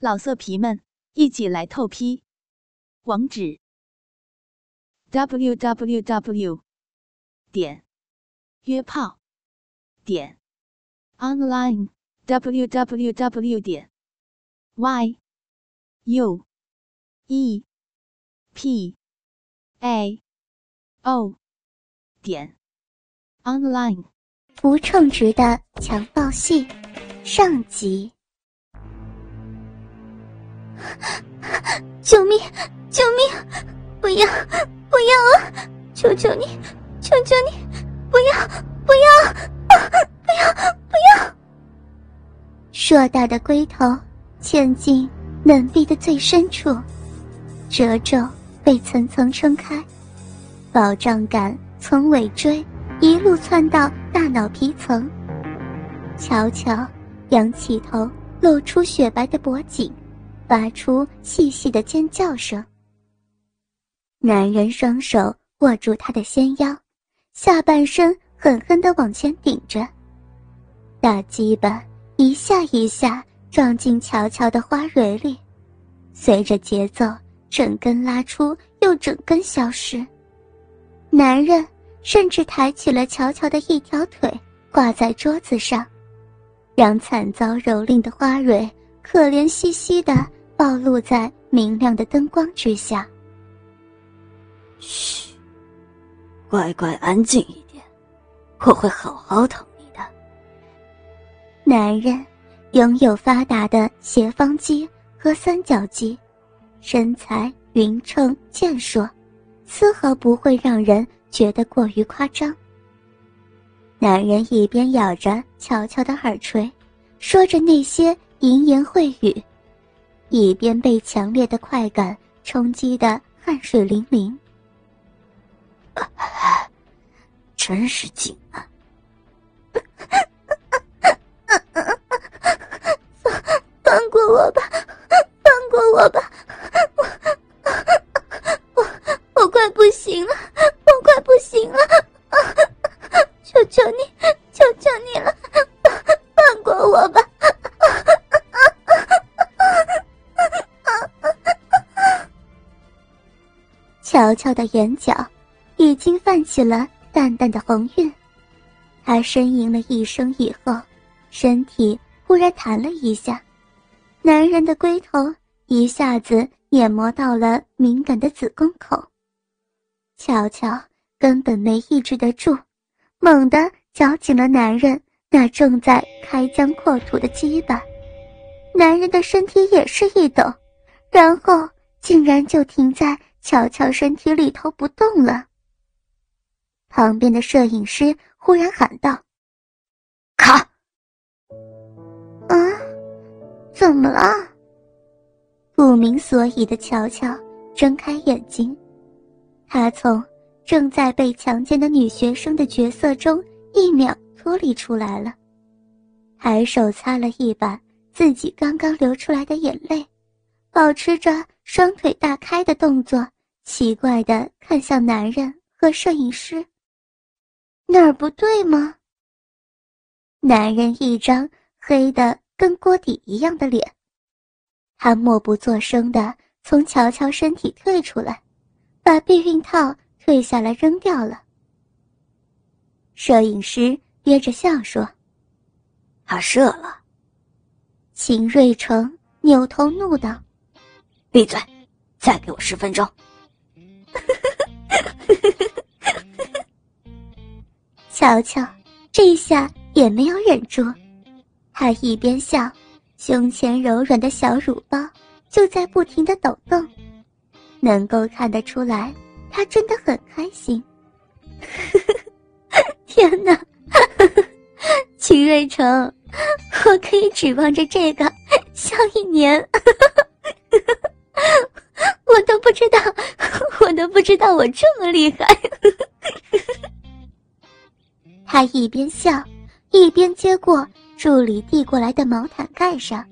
老色皮们，一起来透批！网址：w w w 点约炮点 online w w w 点 y u e p a o 点 online。不称职的强暴戏上集。救命！救命！不要！不要啊！求求你！求求你！不要！不要！不要！不要！硕大的龟头嵌进嫩壁的最深处，褶皱被层层撑开，饱胀感从尾椎一路窜到大脑皮层。悄悄仰起头，露出雪白的脖颈。发出细细的尖叫声。男人双手握住她的纤腰，下半身狠狠地往前顶着，大鸡巴一下一下撞进乔乔的花蕊里，随着节奏整根拉出又整根消失。男人甚至抬起了乔乔的一条腿挂在桌子上，让惨遭蹂躏的花蕊可怜兮兮的。暴露在明亮的灯光之下。嘘，乖乖安静一点，我会好好疼你的。男人拥有发达的斜方肌和三角肌，身材匀称健硕，丝毫不会让人觉得过于夸张。男人一边咬着乔乔的耳垂，说着那些淫言秽语。一边被强烈的快感冲击的汗水淋淋，真是紧啊！放放过我吧，放过我吧，乔乔的眼角已经泛起了淡淡的红晕，他呻吟了一声以后，身体忽然弹了一下，男人的龟头一下子碾磨到了敏感的子宫口。乔乔根本没抑制得住，猛地绞紧了男人那正在开疆扩土的鸡巴，男人的身体也是一抖，然后竟然就停在。乔乔身体里头不动了。旁边的摄影师忽然喊道：“卡！”啊，怎么了？不明所以的乔乔睁开眼睛，他从正在被强奸的女学生的角色中一秒脱离出来了，抬手擦了一把自己刚刚流出来的眼泪，保持着双腿大开的动作。奇怪的看向男人和摄影师，哪儿不对吗？男人一张黑的跟锅底一样的脸，他默不作声的从乔乔身体退出来，把避孕套退下来扔掉了。摄影师憋着笑说：“他射了。”秦瑞成扭头怒道：“闭嘴，再给我十分钟。”乔乔这下也没有忍住，他一边笑，胸前柔软的小乳包就在不停的抖动，能够看得出来，他真的很开心。天哪，秦瑞成，我可以指望着这个笑一年。我都不知道，我都不知道我这么厉害。他一边笑，一边接过助理递过来的毛毯盖上，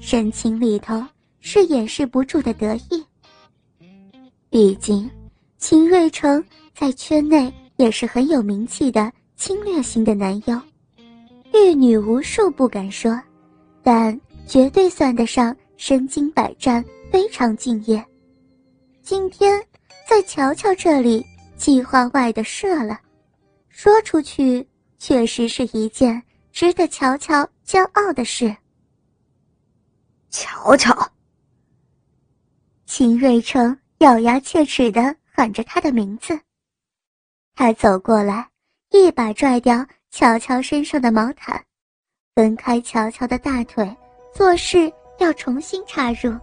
神情里头是掩饰不住的得意。毕竟，秦瑞成在圈内也是很有名气的侵略型的男优，玉女无数不敢说，但绝对算得上身经百战，非常敬业。今天在乔乔这里计划外的射了，说出去确实是一件值得乔乔骄傲的事。乔乔，秦瑞成咬牙切齿的喊着他的名字。他走过来，一把拽掉乔乔身上的毛毯，分开乔乔的大腿，做事要重新插入。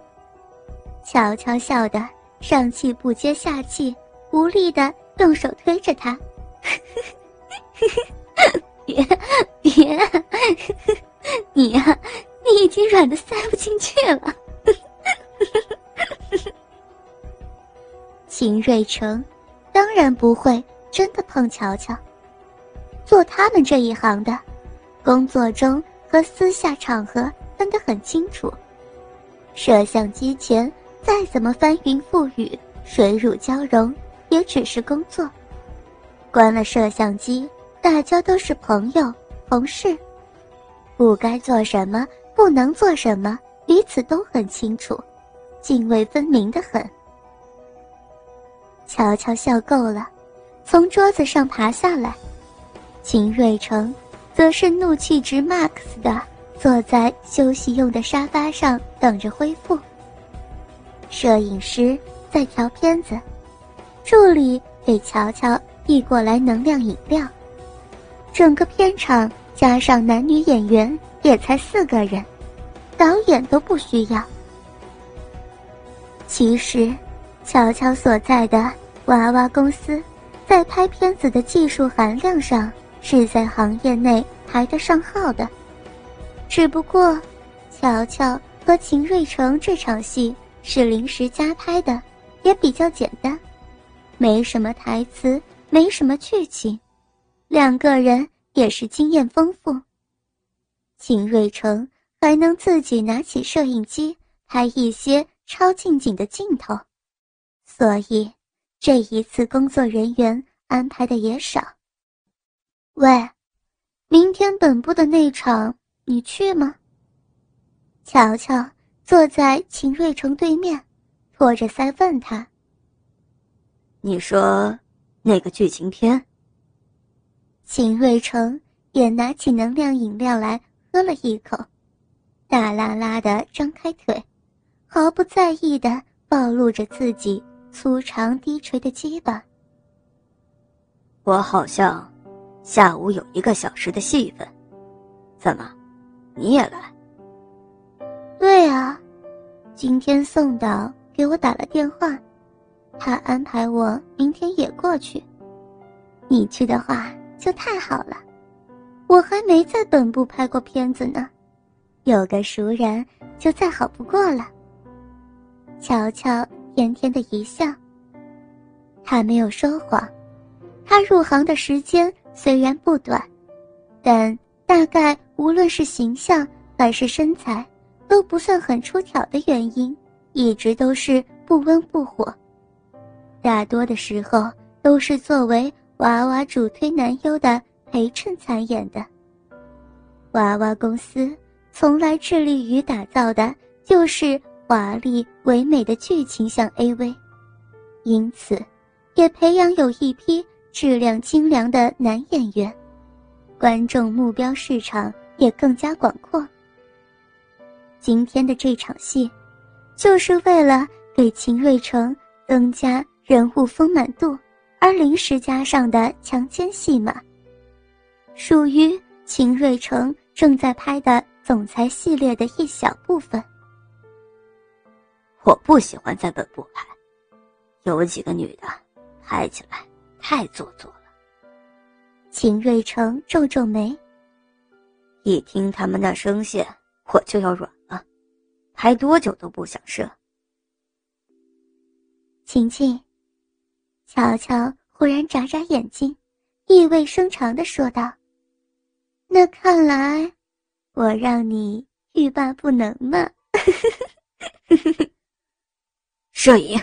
乔乔笑得上气不接下气，无力的用手推着他：“ 别别，你呀。”你已经软的塞不进去了，秦瑞成当然不会真的碰乔乔。做他们这一行的，工作中和私下场合分得很清楚。摄像机前再怎么翻云覆雨、水乳交融，也只是工作。关了摄像机，大家都是朋友、同事，不该做什么。不能做什么，彼此都很清楚，泾渭分明的很。乔乔笑够了，从桌子上爬下来，秦瑞成则是怒气值 max 的坐在休息用的沙发上等着恢复。摄影师在调片子，助理给乔乔递过来能量饮料。整个片场加上男女演员。也才四个人，导演都不需要。其实，乔乔所在的娃娃公司，在拍片子的技术含量上是在行业内排得上号的。只不过，乔乔和秦瑞成这场戏是临时加拍的，也比较简单，没什么台词，没什么剧情，两个人也是经验丰富。秦瑞成还能自己拿起摄影机拍一些超近景的镜头，所以这一次工作人员安排的也少。喂，明天本部的那场你去吗？乔乔坐在秦瑞成对面，托着腮问他：“你说那个剧情片？”秦瑞成也拿起能量饮料来。喝了一口，大拉拉的张开腿，毫不在意的暴露着自己粗长低垂的鸡巴。我好像下午有一个小时的戏份，怎么，你也来？对啊，今天宋导给我打了电话，他安排我明天也过去。你去的话就太好了。我还没在本部拍过片子呢，有个熟人就再好不过了。乔乔甜甜的一笑。他没有说谎，他入行的时间虽然不短，但大概无论是形象还是身材，都不算很出挑的原因，一直都是不温不火。大多的时候都是作为娃娃主推男优的。陪衬参演的娃娃公司，从来致力于打造的就是华丽唯美的剧情向 AV，因此，也培养有一批质量精良的男演员，观众目标市场也更加广阔。今天的这场戏，就是为了给秦瑞成增加人物丰满度而临时加上的强奸戏码。属于秦瑞成正在拍的总裁系列的一小部分。我不喜欢在本部拍，有几个女的拍起来太做作了。秦瑞成皱皱眉，一听他们那声线，我就要软了，拍多久都不想射。晴晴，乔乔忽然眨眨眼睛，意味深长的说道。那看来，我让你欲罢不能嘛！摄影，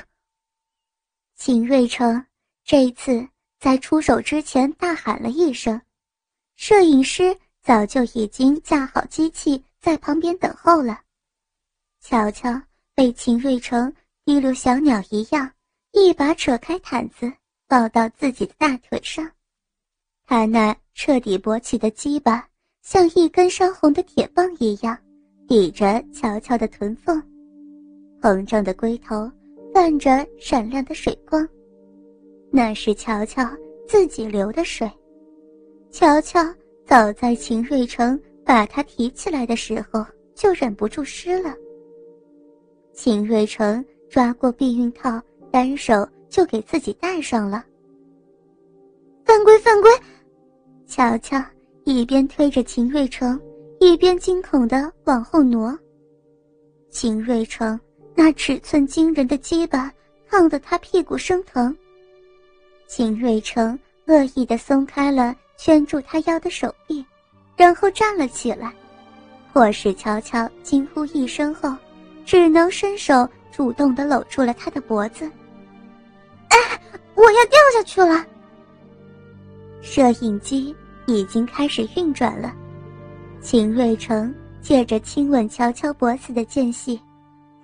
秦瑞成这一次在出手之前大喊了一声，摄影师早就已经架好机器在旁边等候了。乔乔被秦瑞成滴溜小鸟一样，一把扯开毯子抱到自己的大腿上。他那彻底勃起的鸡巴像一根烧红的铁棒一样，抵着乔乔的臀缝，膨胀的龟头泛着闪亮的水光，那是乔乔自己流的水。乔乔早在秦瑞成把他提起来的时候就忍不住湿了。秦瑞成抓过避孕套，单手就给自己戴上了。犯规，犯规！乔乔一边推着秦瑞成，一边惊恐的往后挪。秦瑞成那尺寸惊人的鸡巴烫得他屁股生疼。秦瑞成恶意的松开了圈住他腰的手臂，然后站了起来，迫使乔乔惊呼一声后。只能伸手主动的搂住了他的脖子。哎，我要掉下去了！摄影机已经开始运转了，秦瑞成借着亲吻乔乔脖子的间隙，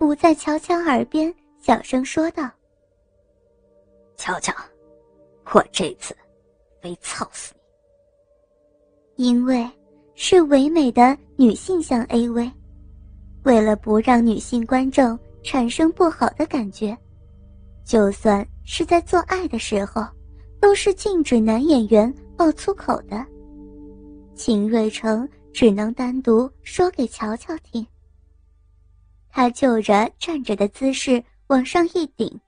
捂在乔乔耳边小声说道：“乔乔，我这次非操死你！因为是唯美的女性向 AV。”为了不让女性观众产生不好的感觉，就算是在做爱的时候，都是禁止男演员爆粗口的。秦瑞成只能单独说给乔乔听。他就着站着的姿势往上一顶，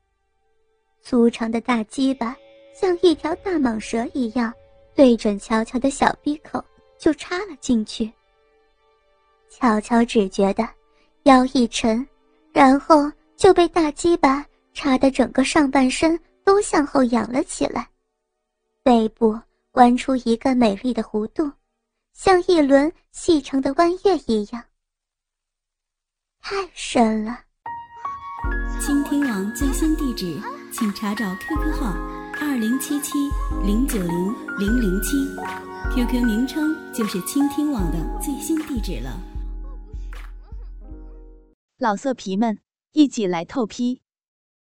粗长的大鸡巴像一条大蟒蛇一样，对准乔乔的小鼻口就插了进去。乔乔只觉得。腰一沉，然后就被大鸡巴插得整个上半身都向后仰了起来，背部弯出一个美丽的弧度，像一轮细长的弯月一样，太深了。倾听网最新地址，请查找 QQ 号二零七七零九零零零七，QQ 名称就是倾听网的最新地址了。老色皮们，一起来透批！